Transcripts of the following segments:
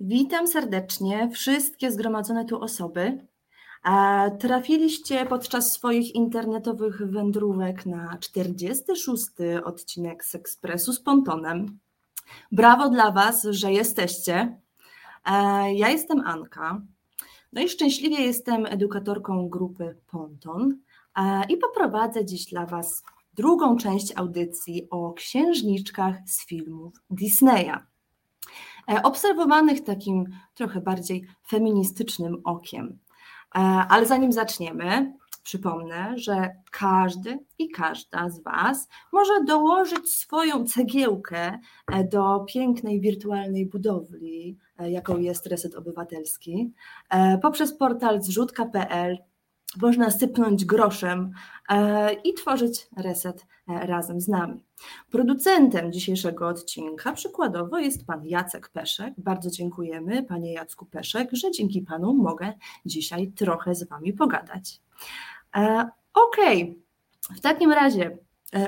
Witam serdecznie wszystkie zgromadzone tu osoby. Trafiliście podczas swoich internetowych wędrówek na 46. odcinek z Ekspresu z Pontonem. Brawo dla Was, że jesteście. Ja jestem Anka. No i szczęśliwie jestem edukatorką grupy Ponton i poprowadzę dziś dla Was drugą część audycji o księżniczkach z filmów Disneya. E, obserwowanych takim trochę bardziej feministycznym okiem. E, ale zanim zaczniemy, przypomnę, że każdy i każda z Was może dołożyć swoją cegiełkę e, do pięknej wirtualnej budowli, jaką jest Reset Obywatelski, poprzez portal zrzutka.pl można sypnąć groszem e, i tworzyć reset e, razem z nami. Producentem dzisiejszego odcinka przykładowo jest pan Jacek Peszek. Bardzo dziękujemy panie Jacku Peszek, że dzięki panu mogę dzisiaj trochę z wami pogadać. E, okej, okay. w takim razie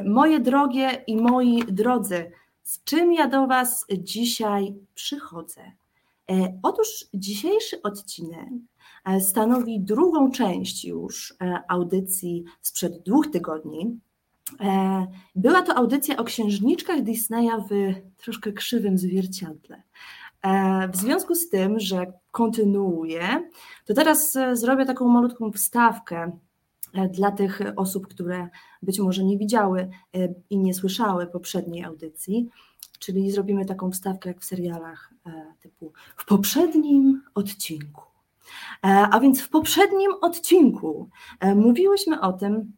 moje drogie i moi drodzy, z czym ja do was dzisiaj przychodzę? Otóż dzisiejszy odcinek E, stanowi drugą część już e, audycji sprzed dwóch tygodni. E, była to audycja o księżniczkach Disneya w troszkę krzywym zwierciadle. W związku z tym, że kontynuuję, to teraz zrobię taką malutką wstawkę dla tych osób, które być może nie widziały i nie słyszały poprzedniej audycji, czyli zrobimy taką wstawkę jak w serialach typu w poprzednim odcinku. E, a więc w poprzednim odcinku e, mówiłyśmy o tym,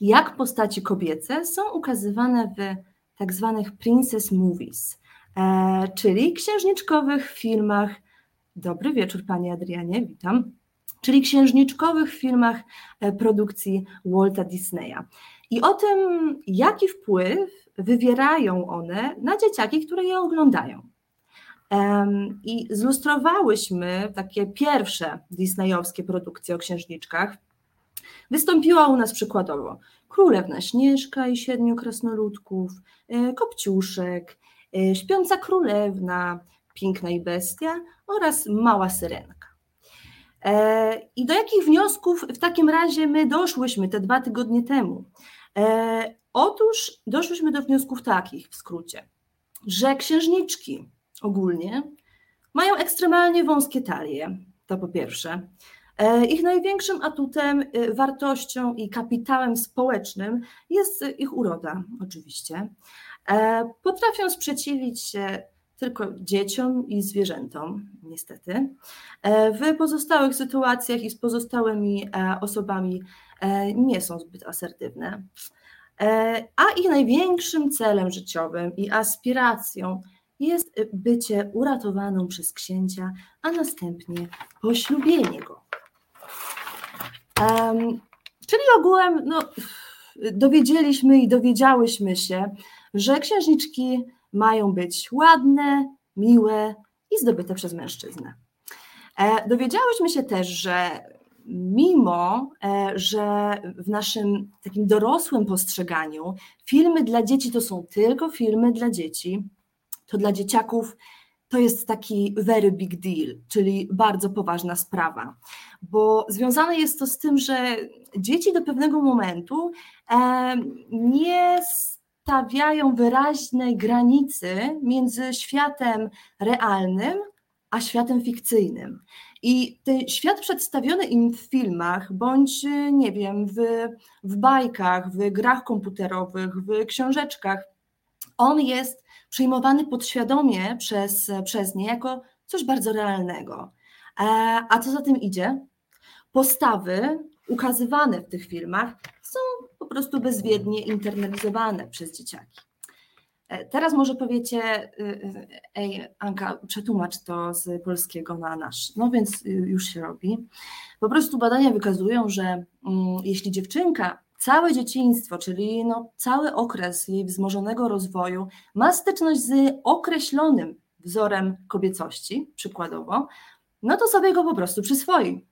jak postaci kobiece są ukazywane w tak zwanych princess movies, e, czyli księżniczkowych filmach. Dobry wieczór, Panie Adrianie, witam. Czyli księżniczkowych filmach produkcji Walta Disneya. I o tym, jaki wpływ wywierają one na dzieciaki, które je oglądają. I zlustrowałyśmy takie pierwsze disneyowskie produkcje o księżniczkach. Wystąpiła u nas przykładowo Królewna Śnieżka i Siedmiu Krasnoludków, e, Kopciuszek, e, Śpiąca Królewna, Piękna i Bestia oraz Mała Syrenka. E, I do jakich wniosków w takim razie my doszłyśmy te dwa tygodnie temu? Otóż doszłyśmy do wniosków takich w skrócie, że księżniczki ogólnie mają ekstremalnie wąskie talie, to po pierwsze. E, ich największym atutem, e, wartością i kapitałem społecznym jest ich uroda, oczywiście. E, potrafią sprzeciwić się tylko dzieciom i zwierzętom, niestety. W pozostałych sytuacjach i z pozostałymi osobami nie są zbyt asertywne. A ich największym celem życiowym i aspiracją jest bycie uratowaną przez księcia, a następnie poślubienie go. Um, czyli ogółem no, dowiedzieliśmy i dowiedziałyśmy się, że księżniczki mają być ładne, miłe i zdobyte przez mężczyznę. E, dowiedziałyśmy się też, że mimo, e, że w naszym takim dorosłym postrzeganiu filmy dla dzieci to są tylko filmy dla dzieci, to dla dzieciaków to jest taki very big deal, czyli bardzo poważna sprawa, bo związane jest to z tym, że dzieci do pewnego momentu e, nie stawiają wyraźnej granicy między światem realnym a światem fikcyjnym. I ten świat przedstawiony im w filmach, bądź nie wiem, w, w bajkach, w grach komputerowych, w książeczkach, on jest przyjmowany podświadomie przez, przez nie jako coś bardzo realnego. E, a co za tym idzie? Postawy ukazywane w tych filmach są po prostu bezwiednie internalizowane przez dzieciaki. E, teraz może powiecie, y, y, ej Anka, przetłumacz to z polskiego na nasz. No więc y, już się robi. Po prostu badania wykazują, że mm, jeśli dziewczynka całe dzieciństwo, czyli no, cały okres jej wzmożonego rozwoju ma styczność z określonym wzorem kobiecości, przykładowo, no to sobie go po prostu przyswoi.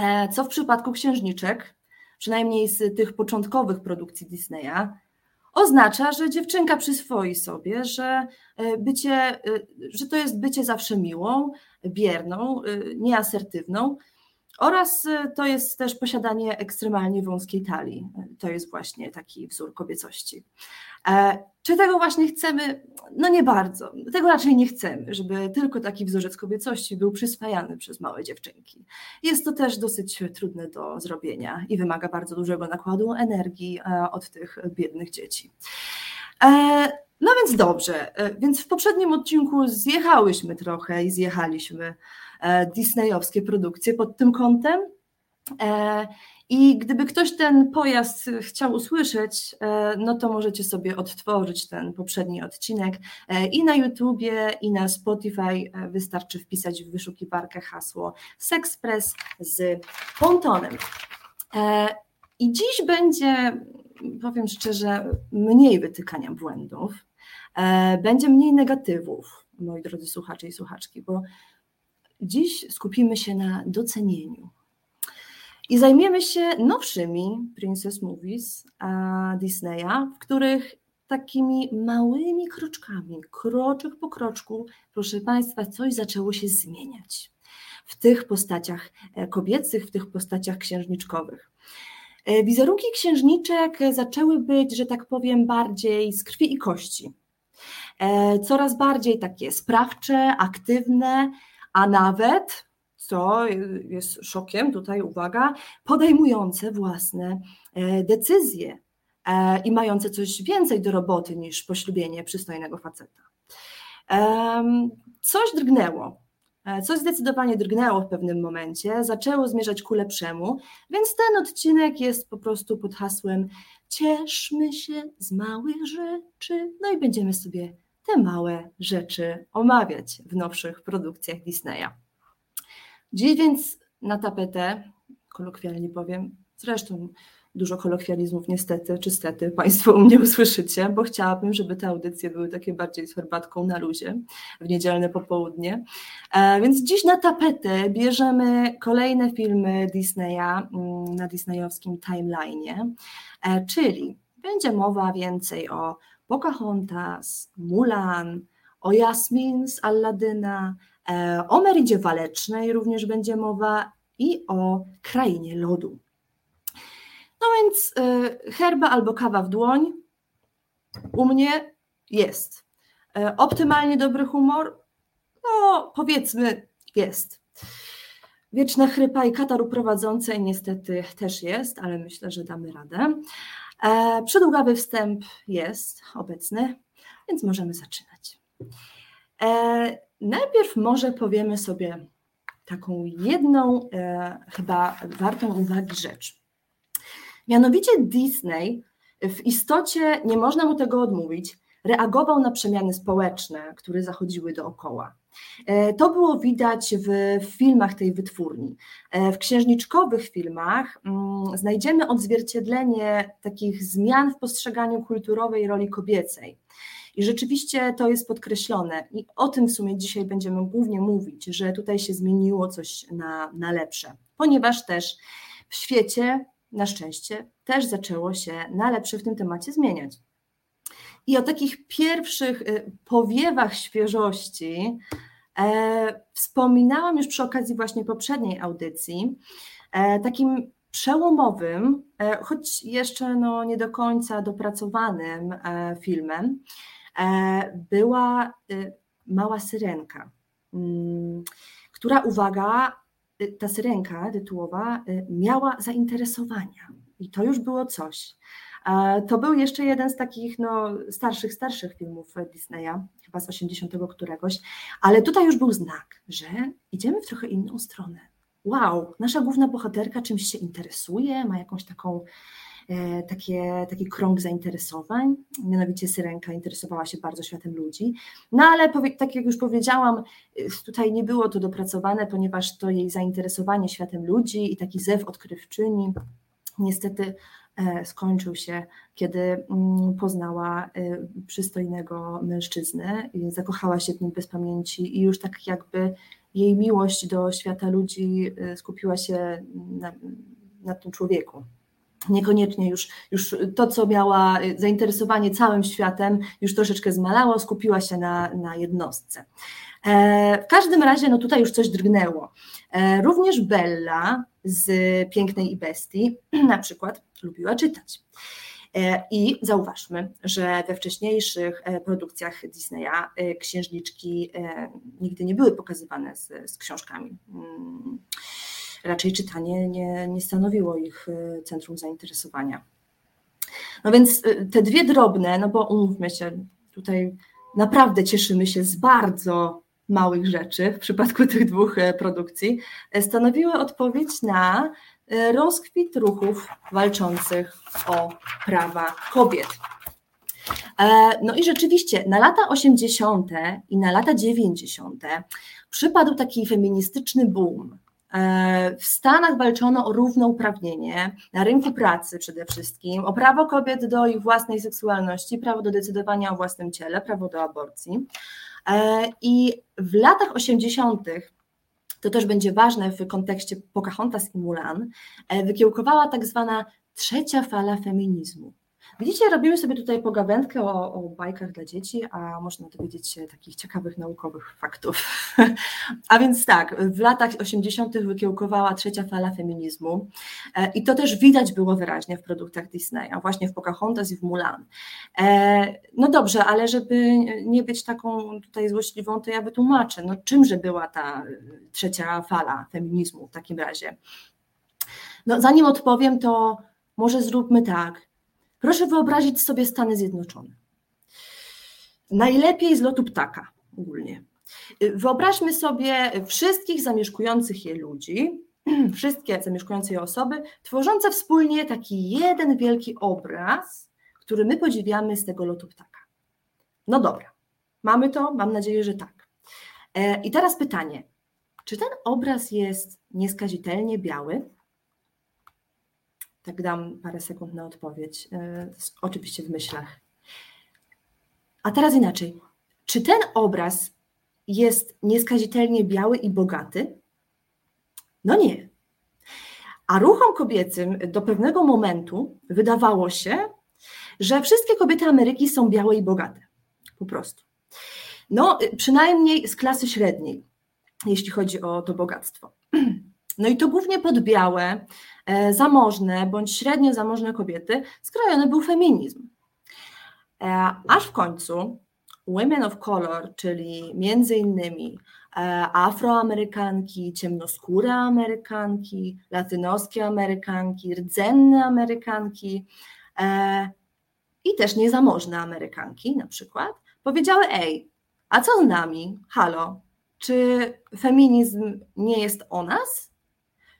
E, co w przypadku księżniczek, przynajmniej z tych początkowych produkcji Disneya, oznacza, że dziewczynka przyswoi sobie, że, bycie, że to jest bycie zawsze miłą, bierną, nieasertywną, oraz y, to jest też posiadanie ekstremalnie wąskiej talii. To jest właśnie taki wzór kobiecości. E, czy tego właśnie chcemy? No nie bardzo. Tego raczej nie chcemy, żeby tylko taki wzorzec kobiecości był przyswajany przez małe dziewczynki. Jest to też dosyć trudne do zrobienia i wymaga bardzo dużego nakładu energii e, od tych biednych dzieci. E, no więc dobrze, więc w poprzednim odcinku zjechałyśmy trochę i zjechaliśmy disneyowskie produkcje pod tym kątem. E, I gdyby ktoś ten pojazd chciał usłyszeć, e, no to możecie sobie odtworzyć ten poprzedni odcinek i na YouTubie, i na Spotify. Wystarczy wpisać w wyszukiwarkę hasło Sexpress z pontonem. I dziś będzie, powiem szczerze, mniej wytykania błędów, będzie mniej negatywów, moi drodzy słuchacze i słuchaczki, bo Dziś skupimy się na docenieniu. I zajmiemy się nowszymi Princess Movies Disneya, w których takimi małymi kroczkami, kroczek po kroczku, proszę Państwa, coś zaczęło się zmieniać w tych postaciach e, kobiecych, w tych postaciach księżniczkowych. E, wizerunki księżniczek zaczęły być, że tak powiem, bardziej z krwi i kości. E, coraz bardziej takie sprawcze, aktywne, a nawet, co jest szokiem, tutaj uwaga, podejmujące własne e, decyzje e, i mające coś więcej do roboty niż poślubienie przystojnego faceta. Coś drgnęło. E, coś zdecydowanie drgnęło w pewnym momencie, zaczęło zmierzać ku lepszemu, więc ten odcinek jest po prostu pod hasłem Cieszmy się z małych rzeczy, no i będziemy sobie te małe rzeczy omawiać w nowszych produkcjach Disneya. Dziś więc na tapetę, kolokwialnie powiem, zresztą dużo kolokwializmów niestety, czy stety Państwo u mnie usłyszycie, bo chciałabym, żeby te audycje były takie bardziej z herbatką na luzie w niedzielne popołudnie. E, więc dziś na tapetę bierzemy kolejne filmy Disneya mm, na disneyowskim timeline'ie, e, czyli będzie mowa więcej o Pocahontas, Mulan, o Jasmin z Alladyna, e, o Meridzie Walecznej również będzie mowa i o Krainie Lodu. No więc e, herba albo kawa w dłoń u mnie jest. E, optymalnie dobry humor? No powiedzmy jest. Wieczna chrypa i katar uprowadzącej niestety też jest, ale myślę, że damy radę. E, przydługawy wstęp jest obecny, więc możemy zaczynać. E, najpierw może powiemy sobie taką jedną, e, chyba wartą uwagi rzecz. Mianowicie Disney w istocie, nie można mu tego odmówić, reagował na przemiany społeczne, które zachodziły dookoła. E, to było widać w, filmach tej wytwórni. E, w księżniczkowych filmach mm, znajdziemy odzwierciedlenie takich zmian w postrzeganiu kulturowej roli kobiecej. I rzeczywiście to jest podkreślone. I o tym w sumie dzisiaj będziemy głównie mówić, że tutaj się zmieniło coś na, na lepsze, ponieważ też w świecie, na szczęście, też zaczęło się na lepsze w tym temacie zmieniać. I o takich pierwszych y, powiewach świeżości e, wspominałam już przy okazji właśnie poprzedniej audycji. E, takim przełomowym, e, choć jeszcze no nie do końca dopracowanym e, filmem, e, była y, Mała Syrenka, mm, która, uwaga, y, ta syrenka tytułowa miała zainteresowania. I to już było coś. To był jeszcze jeden z takich no, starszych, starszych filmów Disneya, chyba z 80 któregoś, ale tutaj już był znak, że idziemy w trochę inną stronę. Wow, nasza główna bohaterka czymś się interesuje, ma jakąś taką e, takie, taki krąg zainteresowań, mianowicie Syrenka interesowała się bardzo światem ludzi, no ale tak jak już powiedziałam, tutaj nie było to dopracowane, ponieważ to jej zainteresowanie światem ludzi i taki zew odkrywczyni niestety E, skończył się, kiedy mm, poznała e, przystojnego mężczyznę, zakochała się w nim bez pamięci i już tak jakby jej miłość do świata ludzi e, skupiła się na, na tym człowieku. Niekoniecznie już, już to, co miała zainteresowanie całym światem, już troszeczkę zmalało, skupiła się na, na jednostce. E, w każdym razie, no tutaj już coś drgnęło. E, również Bella z Pięknej i Bestii na przykład lubiła czytać. E, I zauważmy, że we wcześniejszych produkcjach Disneya księżniczki nigdy nie były pokazywane z, z książkami. Mm, raczej czytanie nie, nie stanowiło ich centrum zainteresowania. No więc te dwie drobne, no bo umówmy się, tutaj naprawdę cieszymy się z bardzo małych rzeczy w przypadku tych dwóch e, produkcji e, stanowiły odpowiedź na e, rozkwit ruchów walczących o prawa kobiet. No i rzeczywiście na lata 80. i na lata 90. przypadł taki feministyczny boom. W Stanach walczono o równouprawnienie na rynku pracy przede wszystkim, o prawo kobiet do ich własnej seksualności, prawo do decydowania o własnym ciele, prawo do aborcji. E, I w latach 80., to też będzie ważne w kontekście Pocahontas i Mulan, e, wykiełkowała tak zwana trzecia fala feminizmu. Widzicie, robimy sobie tutaj pogawędkę o, o bajkach dla dzieci, a można dowiedzieć się takich ciekawych naukowych faktów. a więc tak, w latach 80. wykiełkowała trzecia fala feminizmu e, i to też widać było wyraźnie w produktach Disneya, właśnie w Pocahontas i w Mulan. E, no dobrze, ale żeby nie być taką tutaj złośliwą, to ja wytłumaczę, no czymże była ta trzecia fala feminizmu w takim razie. No zanim odpowiem, to może zróbmy tak, Proszę wyobrazić sobie Stany Zjednoczone. Najlepiej z lotu ptaka ogólnie. Wyobraźmy sobie wszystkich zamieszkujących je ludzi, wszystkie zamieszkujące je osoby, tworzące wspólnie taki jeden wielki obraz, który my podziwiamy z tego lotu ptaka. No dobra, mamy to? Mam nadzieję, że tak. E, I teraz pytanie, czy ten obraz jest nieskazitelnie biały? Tak dam parę sekund na odpowiedź, e, oczywiście w myślach. A teraz inaczej. Czy ten obraz jest nieskazitelnie biały i bogaty? No nie. A ruchom kobiecym do pewnego momentu wydawało się, że wszystkie kobiety Ameryki są białe i bogate. Po prostu. No, przynajmniej z klasy średniej, jeśli chodzi o to bogactwo. No i to głównie pod białe, e, zamożne bądź średnio zamożne kobiety skrojony był feminizm. E, aż w końcu Women of Color, czyli między innymi e, afroamerykanki, ciemnoskóre amerykanki, latynoskie amerykanki, rdzenne amerykanki i też niezamożne amerykanki na przykład, powiedziały ej, a co z nami? Halo, czy feminizm nie jest o nas?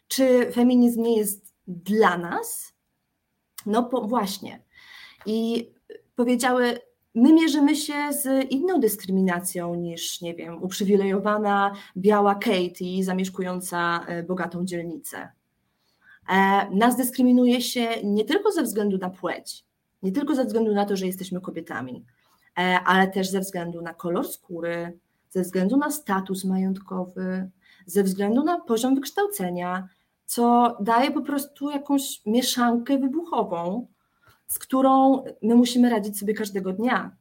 Czy feminizm nie jest dla nas? No właśnie. I powiedziały, my mierzymy się z inną dyskryminacją niż, nie wiem, uprzywilejowana biała Katie zamieszkująca e, bogatą dzielnicę. E, nas dyskryminuje się nie tylko ze względu na płeć, nie tylko ze względu na to, że jesteśmy kobietami, e, ale też ze względu na kolor skóry, ze względu na status majątkowy, ze względu na poziom wykształcenia, co daje po prostu jakąś mieszankę wybuchową, z którą my musimy radzić sobie każdego dnia,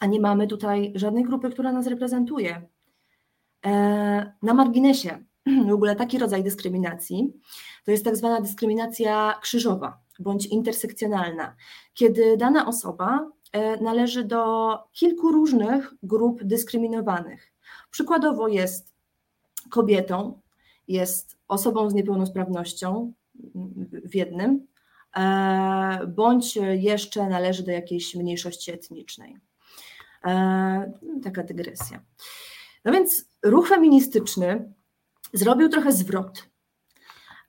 a nie mamy tutaj żadnej grupy, która nas reprezentuje. E, na marginesie w ogóle taki rodzaj dyskryminacji to jest tak zwana dyskryminacja krzyżowa bądź intersekcjonalna, kiedy dana osoba e, należy do kilku różnych grup dyskryminowanych. Przykładowo jest kobietą, jest osobą z niepełnosprawnością w jednym, e, bądź jeszcze należy do jakiejś mniejszości etnicznej. E, taka dygresja. No więc ruch feministyczny zrobił trochę zwrot.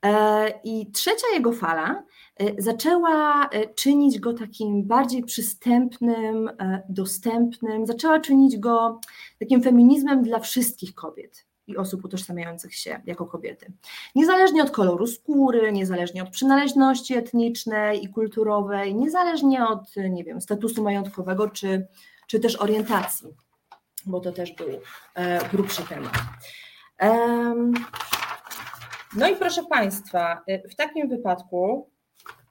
E, I trzecia jego fala zaczęła czynić go takim bardziej przystępnym, dostępnym, zaczęła czynić go takim feminizmem dla wszystkich kobiet i osób utożsamiających się jako kobiety. Niezależnie od koloru skóry, niezależnie od przynależności etnicznej i kulturowej, niezależnie od, nie wiem, statusu majątkowego czy, czy też orientacji, bo to też był e, grubszy temat. no i proszę Państwa, e, w takim wypadku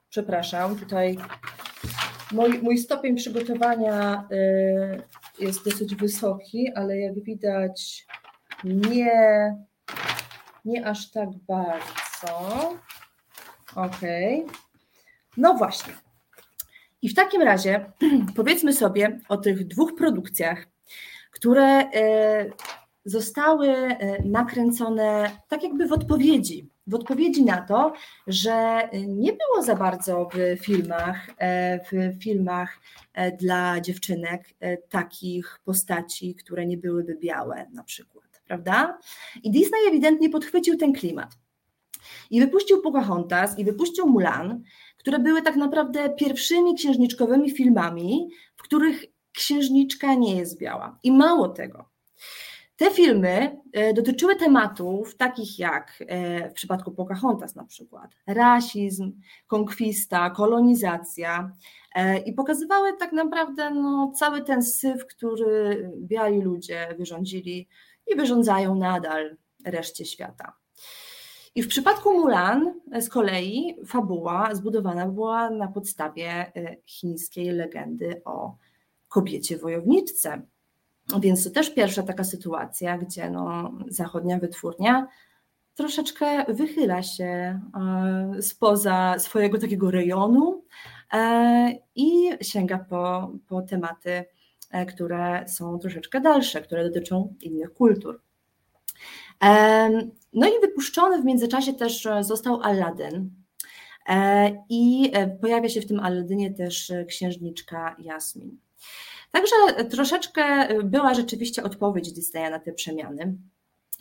przepraszam, tutaj mój, mój stopień przygotowania y, jest dosyć wysoki, ale jak widać nie, nie aż tak bardzo. Ok. No właśnie. I w takim razie powiedzmy sobie o tych dwóch produkcjach, które y, zostały y, nakręcone tak jakby w odpowiedzi w odpowiedzi na to, że nie było za bardzo w filmach, e, w filmach e, dla dziewczynek e, takich postaci, które nie byłyby białe na przykład, prawda? I Disney ewidentnie podchwycił ten klimat. I wypuścił Pocahontas i wypuścił Mulan, które były tak naprawdę pierwszymi księżniczkowymi filmami, w których księżniczka nie jest biała. I mało tego, te filmy e, dotyczyły tematów takich jak e, w przypadku Pocahontas na przykład rasizm, konkwista, kolonizacja e, i pokazywały tak naprawdę no, cały ten syf, który biali ludzie wyrządzili i wyrządzają nadal reszcie świata. I w przypadku Mulan z kolei fabuła zbudowana była na podstawie chińskiej legendy o kobiecie wojowniczce, więc to też pierwsza taka sytuacja, gdzie no, zachodnia wytwórnia troszeczkę wychyla się e, spoza swojego takiego rejonu e, i sięga po, po tematy, e, które są troszeczkę dalsze, które dotyczą innych kultur. No i wypuszczony w międzyczasie też został Aladdin. I pojawia się w tym Aladynie też księżniczka Jasmin. Także troszeczkę była rzeczywiście odpowiedź Disneya na te przemiany.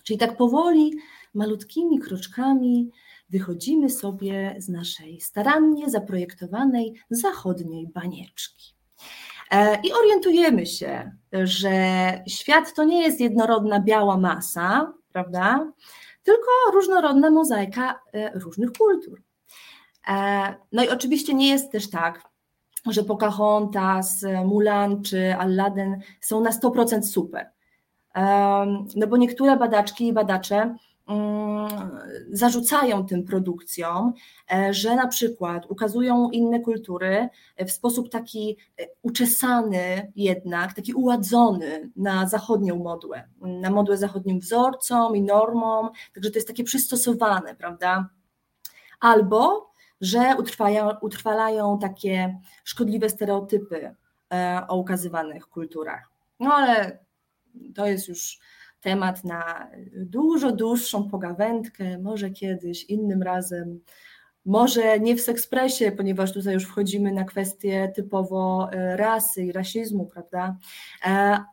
Czyli tak powoli, malutkimi kroczkami wychodzimy sobie z naszej starannie zaprojektowanej zachodniej banieczki. E, I orientujemy się, że świat to nie jest jednorodna biała masa, prawda? Tylko różnorodna mozaika e, różnych kultur. E, no i oczywiście nie jest też tak, że Pocahontas, Mulan czy Aladdin są na 100% super. No bo niektóre badaczki i badacze zarzucają tym produkcjom, e, że na przykład ukazują inne kultury w sposób taki e, uczesany jednak, taki uładzony na zachodnią modłę, na modłę zachodnim wzorcom i normom, także to jest takie przystosowane, prawda? Albo że utrwalają, utrwalają takie szkodliwe stereotypy e, o ukazywanych kulturach. No ale to jest już temat na dużo dłuższą pogawędkę, może kiedyś, innym razem. Może nie w Sekspresie, ponieważ tutaj już wchodzimy na kwestie typowo e, rasy i rasizmu, prawda? E,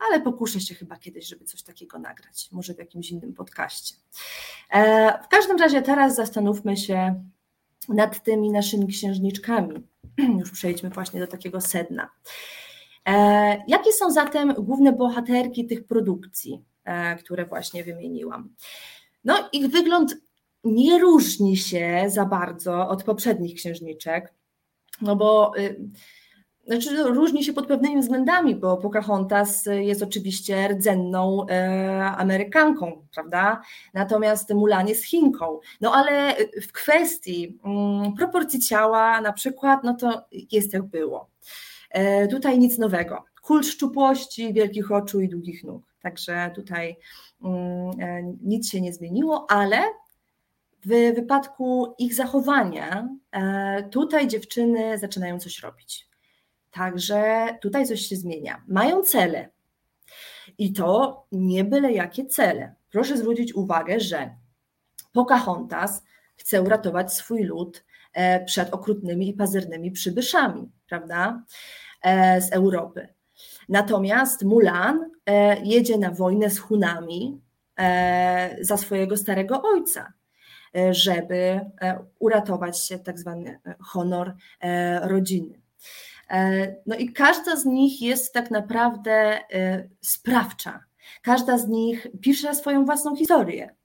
ale pokuszę się chyba kiedyś, żeby coś takiego nagrać, może w jakimś innym podcaście. W każdym razie teraz zastanówmy się, nad tymi naszymi księżniczkami. Już przejdźmy właśnie do takiego sedna. E, jakie są zatem główne bohaterki tych produkcji, e, które właśnie wymieniłam? No, ich wygląd nie różni się za bardzo od poprzednich księżniczek, no bo y, znaczy, różni się pod pewnymi względami, bo Pocahontas jest oczywiście rdzenną e, Amerykanką, prawda? Natomiast Mulan jest Chinką. No ale w kwestii mm, proporcji ciała na przykład, no to jest jak było. E, tutaj nic nowego. Kult szczupłości, wielkich oczu i długich nóg. Także tutaj mm, e, nic się nie zmieniło, ale w wypadku ich zachowania, e, tutaj dziewczyny zaczynają coś robić. Także tutaj coś się zmienia. Mają cele. I to nie byle jakie cele. Proszę zwrócić uwagę, że Pocahontas chce uratować swój lud e, przed okrutnymi i pazernymi przybyszami, prawda, z Europy. Natomiast Mulan e, jedzie na wojnę z Hunami za swojego starego ojca, żeby uratować tak zwany honor rodziny. E, no i każda z nich jest tak naprawdę e, sprawcza. Każda z nich pisze swoją własną historię,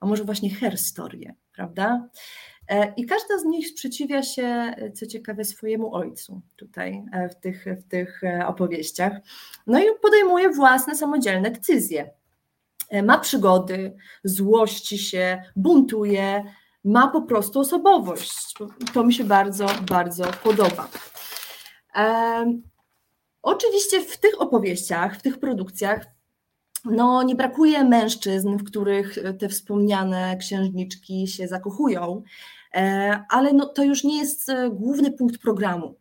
a może właśnie historię, prawda? E, I każda z nich sprzeciwia się, co ciekawe, swojemu ojcu tutaj w tych, w tych opowieściach. No i podejmuje własne samodzielne decyzje. Ma przygody, złości się, buntuje, ma po prostu osobowość. To mi się bardzo, bardzo podoba. Oczywiście w tych opowieściach, w tych produkcjach no, nie brakuje mężczyzn, w których te wspomniane księżniczki się zakochują, e, ale no, to już nie jest e, główny punkt programu.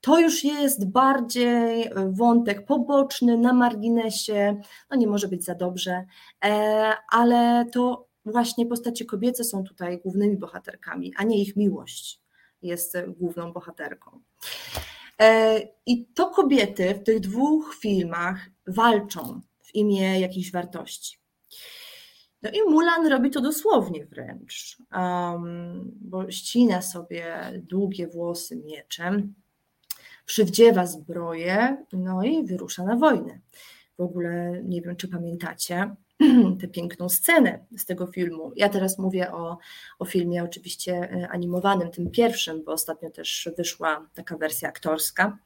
To już jest bardziej e, wątek poboczny, na marginesie, no nie może być za dobrze, ale to właśnie postacie kobiece są tutaj głównymi bohaterkami, a nie ich miłość jest główną bohaterką. E, I to kobiety w tych dwóch filmach walczą w imię jakichś wartości. No i Mulan robi to dosłownie wręcz, um, bo ścina sobie długie włosy mieczem, przywdziewa zbroję, no i wyrusza na wojnę. W ogóle nie wiem, czy pamiętacie, tę piękną scenę z tego filmu. Ja teraz mówię o, o filmie oczywiście e, animowanym, tym pierwszym, bo ostatnio też wyszła taka wersja aktorska.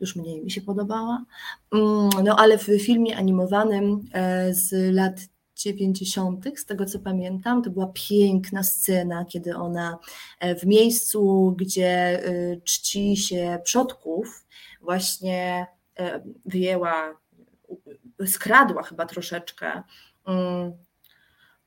Już mniej mi się podobała. Mm, no ale w filmie animowanym e, z lat 90., z tego co pamiętam, to była piękna scena, kiedy ona e, w miejscu, gdzie czci się przodków, właśnie wyjęła skradła chyba troszeczkę. Mm,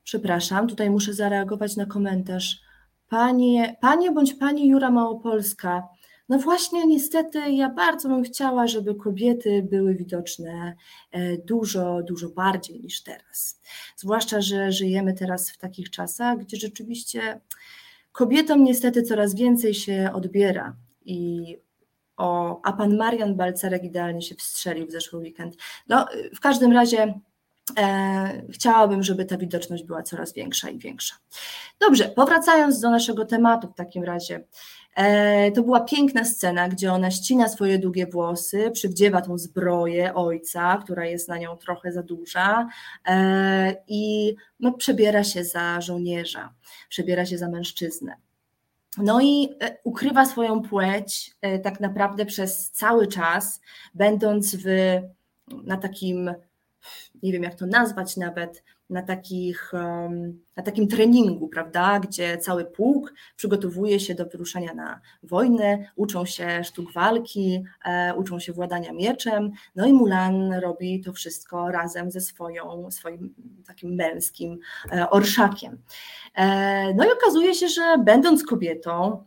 przepraszam, tutaj muszę zareagować na komentarz. Panie, panie bądź pani Jura Małopolska. No właśnie, niestety, ja bardzo bym chciała, żeby kobiety były widoczne e, dużo, dużo bardziej niż teraz. Zwłaszcza, że żyjemy teraz w takich czasach, gdzie rzeczywiście kobietom niestety coraz więcej się odbiera i o, a pan Marian Balcerek idealnie się wstrzelił w zeszły weekend. No, w każdym razie e, chciałabym, żeby ta widoczność była coraz większa i większa. Dobrze, powracając do naszego tematu w takim razie. E, to była piękna scena, gdzie ona ścina swoje długie włosy, przywdziewa tą zbroję ojca, która jest na nią trochę za duża e, i no, przebiera się za żołnierza, przebiera się za mężczyznę. No i e, ukrywa swoją płeć tak naprawdę przez cały czas, będąc w, na takim, nie wiem jak to nazwać nawet, na, takich, na takim treningu, prawda, gdzie cały pułk przygotowuje się do wyruszania na wojnę, uczą się sztuk walki, e, uczą się władania mieczem, no i Mulan robi to wszystko razem ze swoją, swoim takim męskim e, orszakiem. E, no i okazuje się, że będąc kobietą,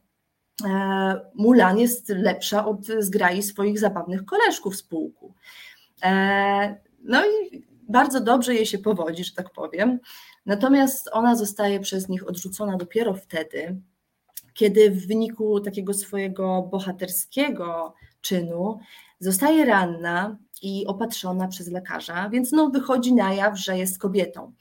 Mulan jest lepsza od zgrai swoich zabawnych koleżków z pułku. No i bardzo dobrze jej się powodzi, że tak powiem. Natomiast ona zostaje przez nich odrzucona dopiero wtedy, kiedy w wyniku takiego swojego bohaterskiego czynu zostaje ranna i opatrzona przez lekarza, więc no wychodzi na jaw, że jest kobietą.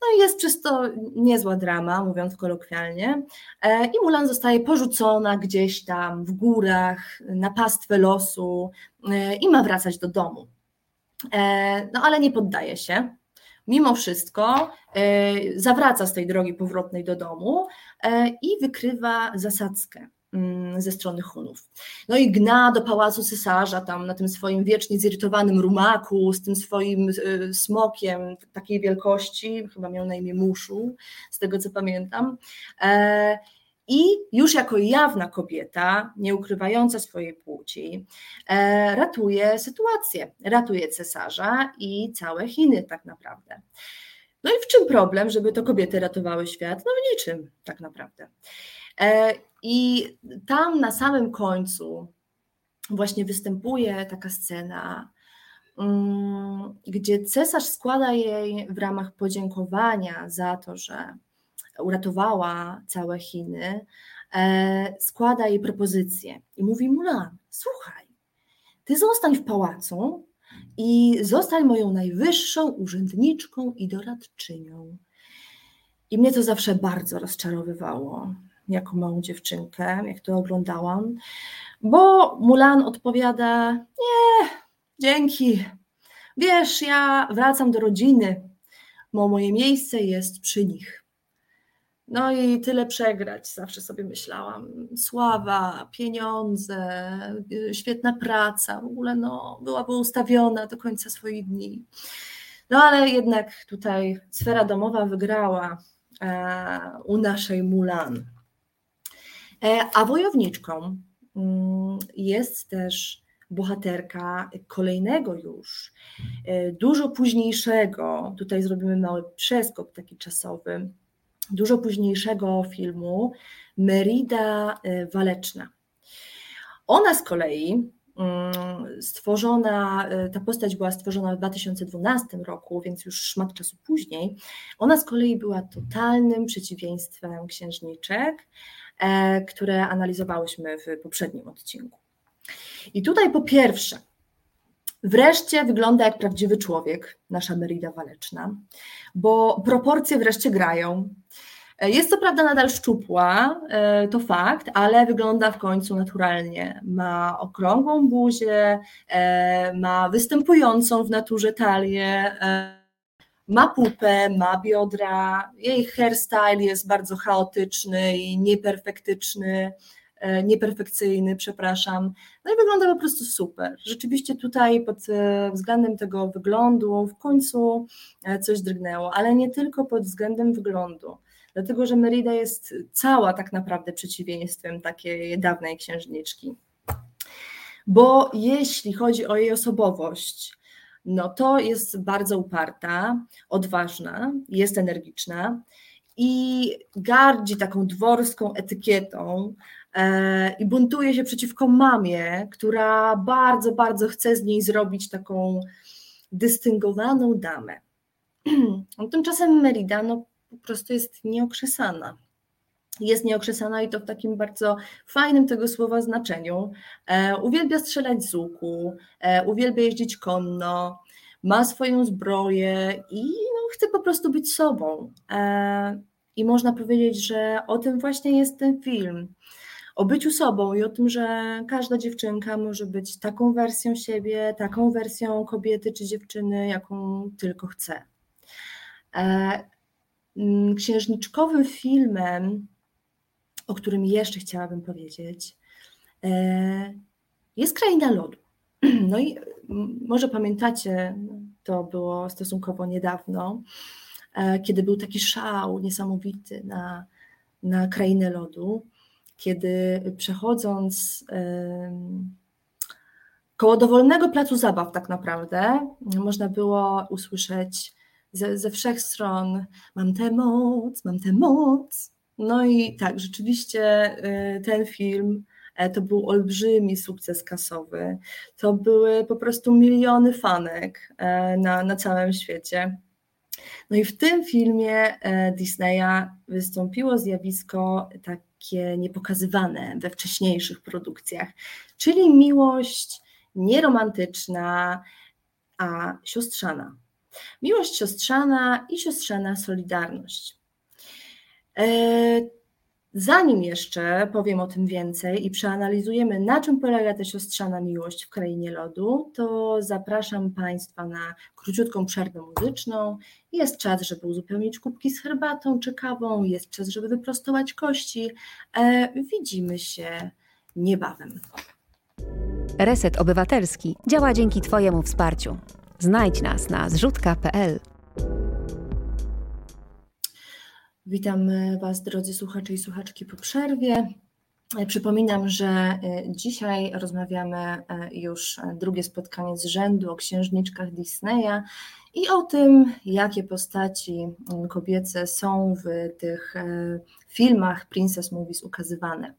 No i jest przez to niezła drama, mówiąc kolokwialnie. E, I Mulan zostaje porzucona gdzieś tam w górach, na pastwę losu e, i ma wracać do domu. E, no ale nie poddaje się. Mimo wszystko e, zawraca z tej drogi powrotnej do domu e, i wykrywa zasadzkę mm, ze strony Hunów. No i gna do pałacu cesarza, tam na tym swoim wiecznie zirytowanym rumaku, z tym swoim smokiem takiej wielkości, chyba miał na imię Muszu, z tego co pamiętam. I już jako jawna kobieta, nie ukrywająca swojej płci, e, ratuje sytuację, ratuje cesarza i całe Chiny tak naprawdę. No i w czym problem, żeby to kobiety ratowały świat? No w niczym tak naprawdę. E, I tam na samym końcu właśnie występuje taka scena, mm, gdzie cesarz składa jej w ramach podziękowania za to, że uratowała całe Chiny, e, składa jej propozycję i mówi Mulan, słuchaj, ty zostań w pałacu i zostań moją najwyższą urzędniczką i doradczynią. I mnie to zawsze bardzo rozczarowywało, jako małą dziewczynkę, jak to oglądałam, bo Mulan odpowiada: Nie, dzięki. Wiesz, ja wracam do rodziny, bo moje miejsce jest przy nich. No i tyle przegrać, zawsze sobie myślałam. Sława, pieniądze, świetna praca, w ogóle no, byłaby ustawiona do końca swoich dni. No ale jednak tutaj sfera domowa wygrała u naszej Mulan. A wojowniczką mm, jest też bohaterka kolejnego już, dużo późniejszego, tutaj zrobimy mały przeskok taki czasowy, dużo późniejszego filmu Merida Waleczna. Ona z kolei mm, stworzona, y, ta postać była stworzona w 2012 roku, więc już szmat czasu później. Ona z kolei była totalnym przeciwieństwem księżniczek, e, które analizowałyśmy w poprzednim odcinku. I tutaj po pierwsze, wreszcie wygląda jak prawdziwy człowiek, nasza Merida Waleczna, bo proporcje wreszcie grają. E, jest co prawda nadal szczupła, e, to fakt, ale wygląda w końcu naturalnie. Ma okrągłą buzię, e, ma występującą w naturze talię, ma pupę, ma biodra. Jej hairstyle jest bardzo chaotyczny i nieperfektyczny, nieperfekcyjny, przepraszam. No i wygląda po prostu super. Rzeczywiście tutaj pod względem tego wyglądu w końcu coś drgnęło, ale nie tylko pod względem wyglądu dlatego że Merida jest cała tak naprawdę przeciwieństwem takiej dawnej księżniczki. Bo jeśli chodzi o jej osobowość, no to jest bardzo uparta, odważna, jest energiczna i gardzi taką dworską etykietą e, i buntuje się przeciwko mamie, która bardzo, bardzo chce z niej zrobić taką dystyngowaną damę. Tymczasem Merida no, po prostu jest nieokrzesana. Jest nieokrzesana i to w takim bardzo fajnym tego słowa znaczeniu. E, uwielbia strzelać z łuku, e, uwielbia jeździć konno, ma swoją zbroję i no, chce po prostu być sobą. E, I można powiedzieć, że o tym właśnie jest ten film. O byciu sobą i o tym, że każda dziewczynka może być taką wersją siebie, taką wersją kobiety czy dziewczyny, jaką tylko chce. E, księżniczkowym filmem, o którym jeszcze chciałabym powiedzieć, e, jest Kraina Lodu. No i może pamiętacie, to było stosunkowo niedawno, e, kiedy był taki szał niesamowity na, na Krainę Lodu, kiedy przechodząc koło dowolnego placu zabaw tak naprawdę można było usłyszeć ze, ze wszech stron mam tę moc, mam tę moc. No i tak, rzeczywiście y, ten film e, to był olbrzymi sukces kasowy. To były po prostu miliony fanek e, na, na całym świecie. No i w tym filmie e, Disneya wystąpiło zjawisko takie niepokazywane we wcześniejszych produkcjach, czyli miłość nieromantyczna, a siostrzana. Miłość siostrzana i siostrzana solidarność. Zanim jeszcze powiem o tym więcej i przeanalizujemy, na czym polega ta siostrzana miłość w krainie lodu, to zapraszam Państwa na króciutką przerwę muzyczną. Jest czas, żeby uzupełnić kubki z herbatą czy kawą, jest czas, żeby wyprostować kości. E, widzimy się niebawem. Reset Obywatelski działa dzięki Twojemu wsparciu. Znajdź nas na zrzutka.pl. Witam Was, drodzy słuchacze i słuchaczki, po przerwie. Przypominam, że e, dzisiaj rozmawiamy e, już drugie spotkanie z rzędu o księżniczkach Disneya i o tym, jakie postaci kobiece są w tych e, filmach Princess Movies ukazywane.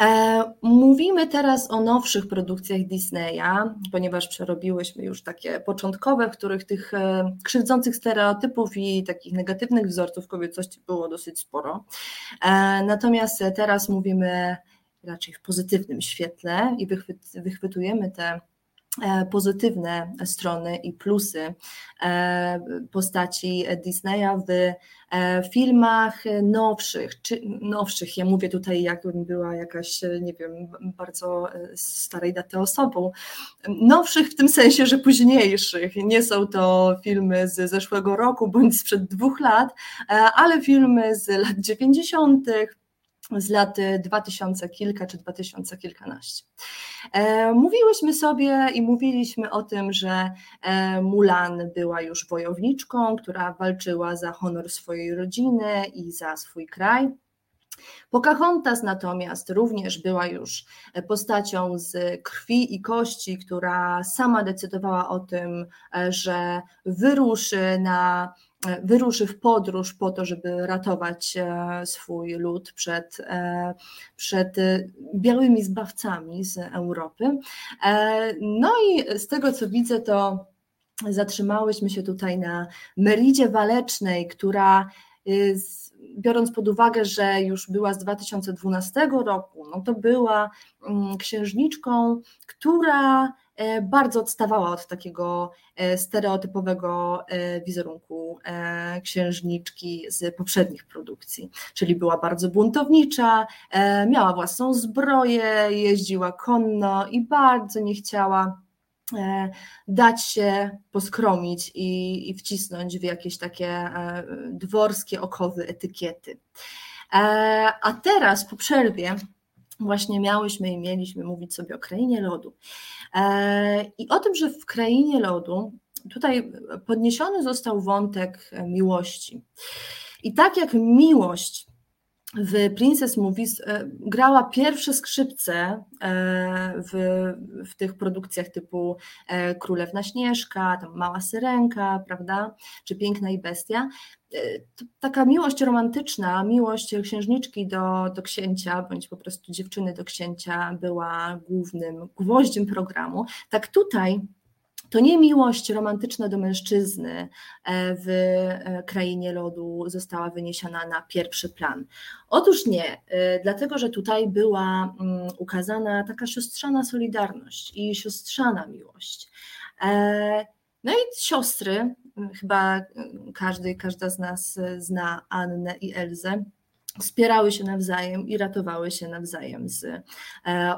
E, mówimy teraz o nowszych produkcjach Disneya, ponieważ przerobiłyśmy już takie początkowe, w których tych e, krzywdzących stereotypów i takich negatywnych wzorców kobiecości było dosyć sporo. E, natomiast teraz mówimy raczej w pozytywnym świetle i wychwytujemy te pozytywne strony i plusy postaci Disneya w E, filmach nowszych, czy nowszych, ja mówię tutaj jakbym była jakaś, nie wiem, bardzo e, starej daty osobą, nowszych w tym sensie, że późniejszych, nie są to filmy z zeszłego roku bądź sprzed dwóch lat, e, ale filmy z lat dziewięćdziesiątych, z lat 2000 kilka czy 2000 kilkanaście. Mówiłyśmy sobie i mówiliśmy o tym, że Mulan była już wojowniczką, która walczyła za honor swojej rodziny i za swój kraj. Pocahontas natomiast również była już postacią z krwi i kości, która sama decydowała o tym, że wyruszy na wyruszy w podróż po to, żeby ratować e, swój lud przed, e, przed białymi zbawcami z Europy. E, no i z tego co widzę, to zatrzymałyśmy się tutaj na Meridzie Walecznej, która biorąc pod uwagę, że już była z 2012 roku, no to była mm, księżniczką, która e, bardzo odstawała od takiego e, stereotypowego e, wizerunku księżniczki z poprzednich produkcji, czyli była bardzo buntownicza, miała własną zbroję, jeździła konno i bardzo nie chciała E, dać się poskromić i, i wcisnąć w jakieś takie e, dworskie okowy etykiety. E, a teraz po przerwie właśnie miałyśmy i mieliśmy mówić sobie o krainie lodu. I o tym, że w krainie lodu tutaj podniesiony został wątek miłości. I tak jak miłość w Princess Movies e, grała pierwsze skrzypce e, w, w tych produkcjach typu e, Królewna Śnieżka, tam Mała Syrenka, prawda, czy Piękna i Bestia. Taka miłość romantyczna, miłość księżniczki do, do księcia, bądź po prostu dziewczyny do księcia była głównym gwoździem programu. Tak tutaj to nie miłość romantyczna do mężczyzny e, w e, krainie lodu została wyniesiona na pierwszy plan. Otóż nie, e, dlatego że tutaj była mm, ukazana taka siostrzana solidarność i siostrzana miłość. No i siostry, chyba każdy, każda z nas zna Annę i Elzę, wspierały się nawzajem i ratowały się nawzajem z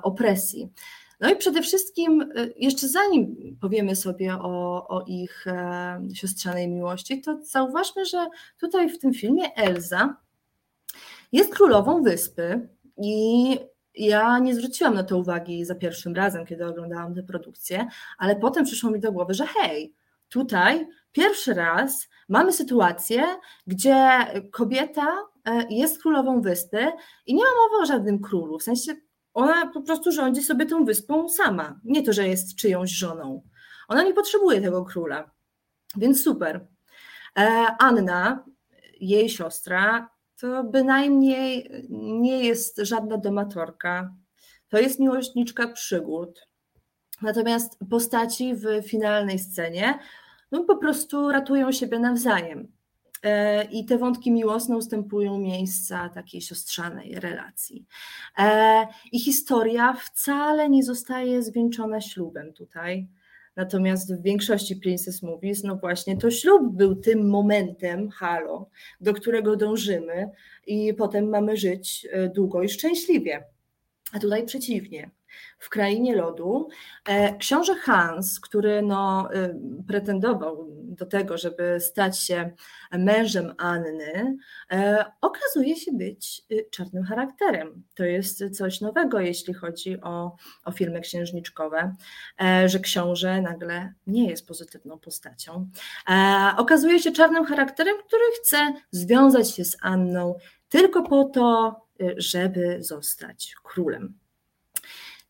opresji. No i przede wszystkim, y, jeszcze zanim powiemy sobie o, o ich e, siostrzanej miłości, to zauważmy, że tutaj w tym filmie Elza jest królową wyspy i ja nie zwróciłam na to uwagi za pierwszym razem, kiedy oglądałam tę produkcję, ale potem przyszło mi do głowy, że hej, tutaj pierwszy raz mamy sytuację, gdzie kobieta e, jest królową wyspy i nie ma mowy o żadnym królu, w sensie ona po prostu rządzi sobie tą wyspą sama. Nie to, że jest czyjąś żoną. Ona nie potrzebuje tego króla. Więc super. E, Anna, jej siostra, to bynajmniej nie jest żadna domatorka. To jest miłośniczka przygód. Natomiast postaci w finalnej scenie no, po prostu ratują siebie nawzajem. E, i te wątki miłosne ustępują miejsca takiej siostrzanej relacji. E, I historia wcale nie zostaje zwieńczona ślubem tutaj. Natomiast w większości Princess Movies, no właśnie to ślub był tym momentem, halo, do którego dążymy i potem mamy żyć e, długo i szczęśliwie. A tutaj przeciwnie w krainie lodu. E, książę Hans, który no, y, pretendował do tego, żeby stać się mężem Anny, e, okazuje się być y, czarnym charakterem. To jest coś nowego, jeśli chodzi o, o filmy księżniczkowe, e, że książę nagle nie jest pozytywną postacią. Okazuje się czarnym charakterem, który chce związać się z Anną tylko po to, y, żeby zostać królem.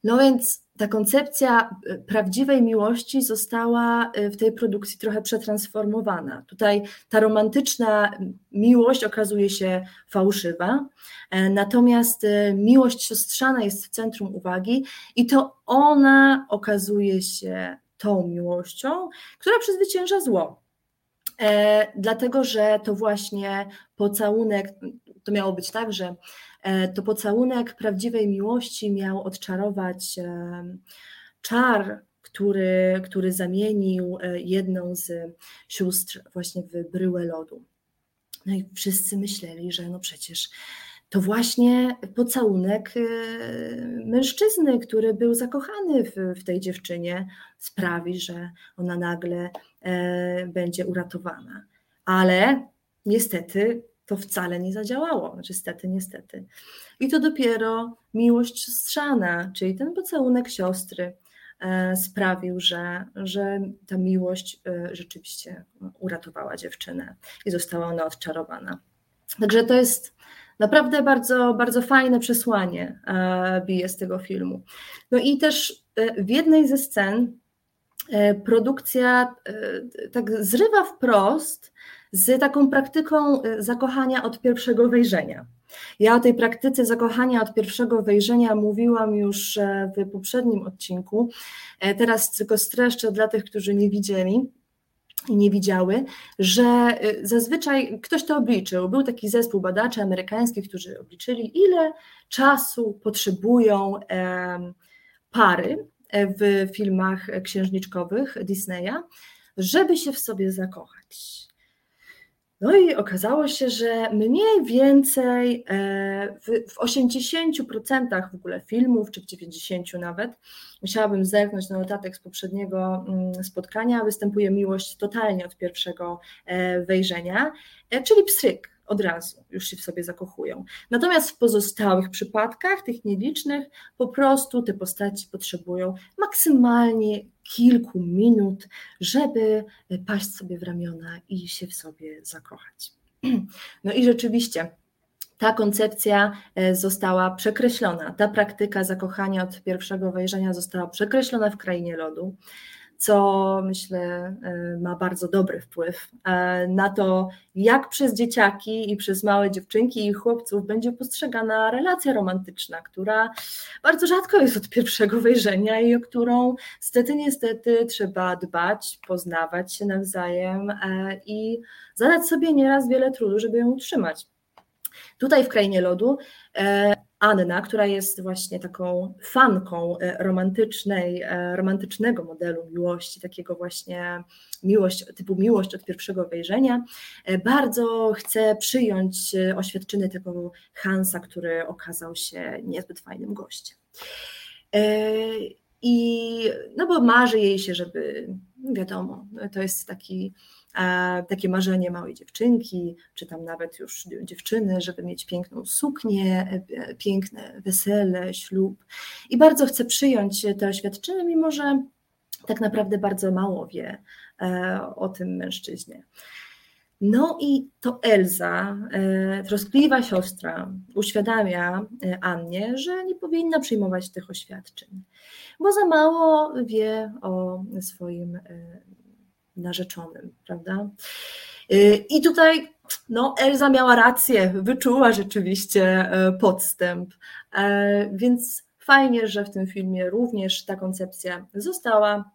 No więc ta koncepcja e, prawdziwej miłości została e, w tej produkcji trochę przetransformowana. Tutaj ta romantyczna miłość okazuje się fałszywa, e, natomiast miłość siostrzana jest w centrum uwagi i to ona okazuje się tą miłością, która przezwycięża zło. dlatego, że to właśnie pocałunek, to miało być tak, że E, to pocałunek prawdziwej miłości miał odczarować e, czar, który, który zamienił e, jedną z sióstr właśnie w bryłę lodu. No i wszyscy myśleli, że no przecież to właśnie pocałunek mężczyzny, który był zakochany w, w tej dziewczynie, sprawi, że ona nagle będzie uratowana. Ale niestety to wcale nie zadziałało, znaczy stety, niestety. I to dopiero miłość siostrzana, czyli ten pocałunek siostry e, sprawił, że, że ta miłość e, rzeczywiście uratowała dziewczynę i została ona odczarowana. Także to jest naprawdę bardzo, bardzo fajne przesłanie e, bije z tego filmu. No i też w jednej ze scen produkcja tak zrywa wprost z taką praktyką y, zakochania od pierwszego wejrzenia. Ja o tej praktyce zakochania od pierwszego wejrzenia mówiłam już e, w poprzednim odcinku. E, teraz tylko streszczę dla tych, którzy nie widzieli i nie widziały, że y, zazwyczaj ktoś to obliczył. Był taki zespół badaczy amerykańskich, którzy obliczyli, ile czasu potrzebują pary e, w filmach księżniczkowych Disneya, żeby się w sobie zakochać. No i okazało się, że mniej więcej e, w 80% w ogóle filmów, czy w 90% nawet, musiałabym zerknąć na notatek z poprzedniego mm, spotkania, występuje miłość totalnie od pierwszego e, wejrzenia, e, czyli pstryk od razu już się w sobie zakochują. Natomiast w pozostałych przypadkach, tych nielicznych, po prostu te postaci potrzebują maksymalnie kilku minut, żeby paść sobie w ramiona i się w sobie zakochać. No i rzeczywiście. Ta koncepcja e, została przekreślona. Ta praktyka zakochania od pierwszego wejrzenia została przekreślona w krainie lodu co myślę e, ma bardzo dobry wpływ e, na to, jak przez dzieciaki i przez małe dziewczynki i chłopców będzie postrzegana relacja romantyczna, która bardzo rzadko jest od pierwszego wejrzenia i o którą stety, niestety trzeba dbać, poznawać się nawzajem e, i zadać sobie nieraz wiele trudu, żeby ją utrzymać. Tutaj w Krainie Lodu Anna, która jest właśnie taką fanką e, romantycznej, e, romantycznego modelu miłości, takiego właśnie miłość, typu miłość od pierwszego wejrzenia, e, bardzo chce przyjąć oświadczyny tego Hansa, który okazał się niezbyt fajnym gościem. I no bo marzy jej się, żeby, wiadomo, to jest taki takie marzenie małej dziewczynki, czy tam nawet już dziewczyny, żeby mieć piękną suknię, e, piękne wesele, ślub. I bardzo chcę przyjąć te oświadczyny, mimo że tak naprawdę bardzo mało wie e, o tym mężczyźnie. No i to Elza, e, troskliwa siostra, uświadamia Annie, że nie powinna przyjmować tych oświadczeń, bo za mało wie o swoim narzeczonym, prawda? Y, I tutaj no, Elza miała rację, wyczuła rzeczywiście e, podstęp, e, więc fajnie, że w tym filmie również ta koncepcja została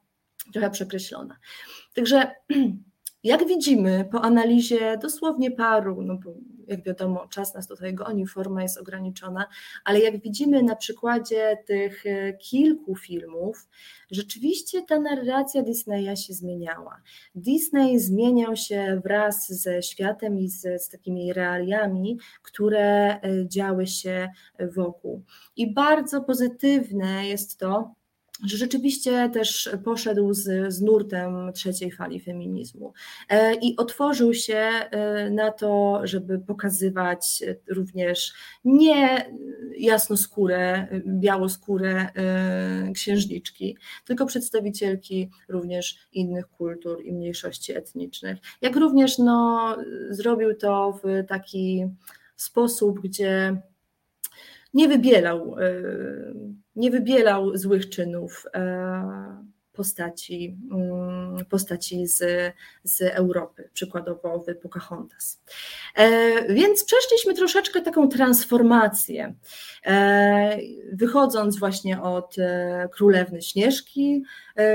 trochę przekreślona. Także jak widzimy po analizie dosłownie paru, no bo jak wiadomo, czas nas tutaj goni, forma jest ograniczona, ale jak widzimy na przykładzie tych e, kilku filmów, rzeczywiście ta narracja Disneya się zmieniała. Disney zmieniał się wraz ze światem i z, z takimi realiami, które e, działy się wokół. I bardzo pozytywne jest to, że rzeczywiście też poszedł z, z nurtem trzeciej fali feminizmu e, i otworzył się e, na to, żeby pokazywać również nie jasnoskóre, białoskóre e, księżniczki, tylko przedstawicielki również innych kultur i mniejszości etnicznych. Jak również no, zrobił to w taki sposób, gdzie nie wybielał, e, nie wybielał złych czynów e, postaci, mm, postaci z, z Europy, przykładowo w Pocahontas. E, więc przeszliśmy troszeczkę taką transformację, wychodząc właśnie od królewny Śnieżki,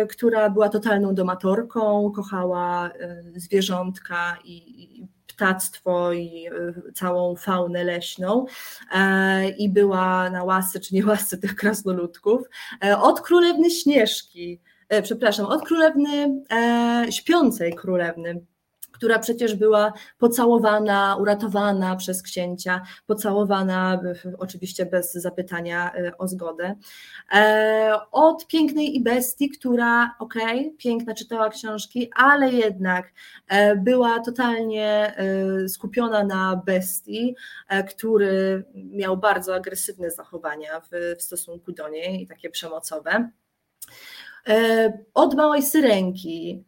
która była totalną domatorką, kochała zwierzątka i ptactwo i e, całą faunę leśną e, i była na łasce czy nie łasce tych krasnoludków. E, od królewny Śnieżki, przepraszam, od królewny, śpiącej królewny, która przecież była pocałowana, uratowana przez księcia, pocałowana oczywiście bez zapytania e, o zgodę. E, od pięknej i bestii, która, okej, okay, piękna czytała książki, ale jednak e, była totalnie skupiona na bestii, który miał bardzo agresywne zachowania w, w stosunku do niej i takie przemocowe. Od małej syrenki,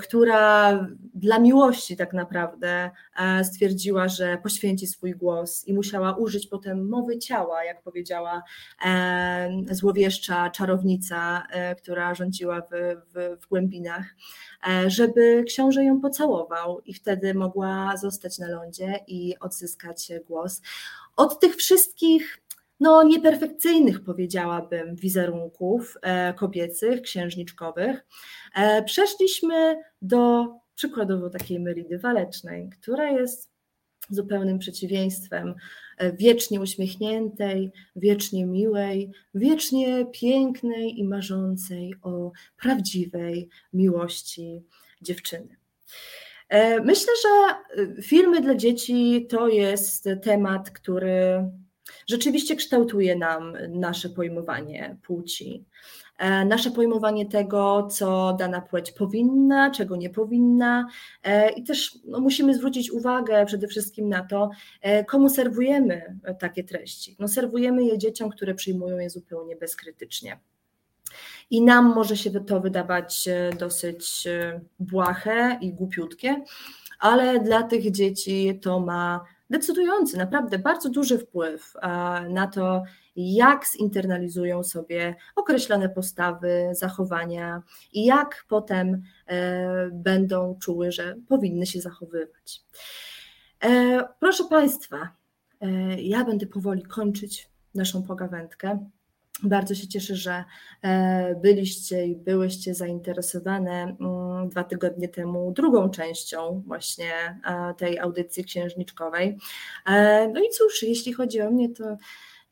która dla miłości tak naprawdę e, stwierdziła, że poświęci swój głos i musiała użyć potem mowy ciała, jak powiedziała e, złowieszcza czarownica, która rządziła w, w, w głębinach, żeby książę ją pocałował i wtedy mogła zostać na lądzie i odzyskać głos. Od tych wszystkich no, nieperfekcyjnych, powiedziałabym, wizerunków kobiecych, księżniczkowych, E, przeszliśmy do przykładowo takiej Meridy Walecznej, która jest zupełnym przeciwieństwem e, wiecznie uśmiechniętej, wiecznie miłej, wiecznie pięknej i marzącej o prawdziwej miłości dziewczyny. E, myślę, że filmy dla dzieci to jest temat, który rzeczywiście kształtuje nam nasze pojmowanie płci. E, nasze pojmowanie tego, co dana płeć powinna, czego nie powinna e, i też no, musimy zwrócić uwagę przede wszystkim na to, e, komu serwujemy takie treści. No, serwujemy je dzieciom, które przyjmują je zupełnie bezkrytycznie. I nam może się to wydawać dosyć błahe i głupiutkie, ale dla tych dzieci to ma decydujący, naprawdę bardzo duży wpływ na to, jak zinternalizują sobie określone postawy, zachowania i jak potem e, będą czuły, że powinny się zachowywać. E, proszę Państwa, e, ja będę powoli kończyć naszą pogawędkę. Bardzo się cieszę, że byliście i byłyście zainteresowane mm, dwa tygodnie temu drugą częścią właśnie tej audycji księżniczkowej. No i cóż, jeśli chodzi o mnie, to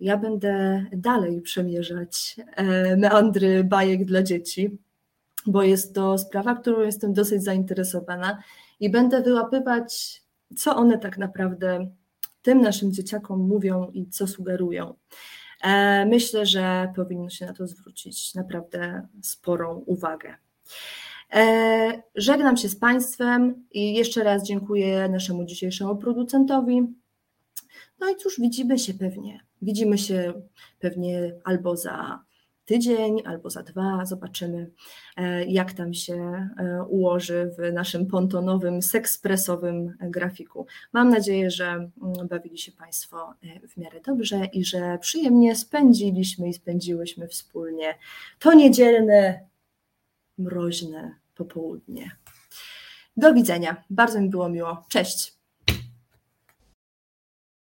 ja będę dalej przemierzać e, meandry bajek dla dzieci, bo jest to sprawa, którą jestem dosyć zainteresowana i będę wyłapywać, co one tak naprawdę tym naszym dzieciakom mówią i co sugerują. E, myślę, że powinno się na to zwrócić naprawdę sporą uwagę. E, żegnam się z Państwem i jeszcze raz dziękuję naszemu dzisiejszemu producentowi. No i cóż, widzimy się pewnie Widzimy się pewnie albo za tydzień, albo za dwa. Zobaczymy, e, jak tam się e, ułoży w naszym pontonowym, sekspresowym grafiku. Mam nadzieję, że mm, bawili się Państwo e, w miarę dobrze i że przyjemnie spędziliśmy i spędziłyśmy wspólnie to niedzielne, mroźne popołudnie. Do widzenia. Bardzo mi było miło. Cześć.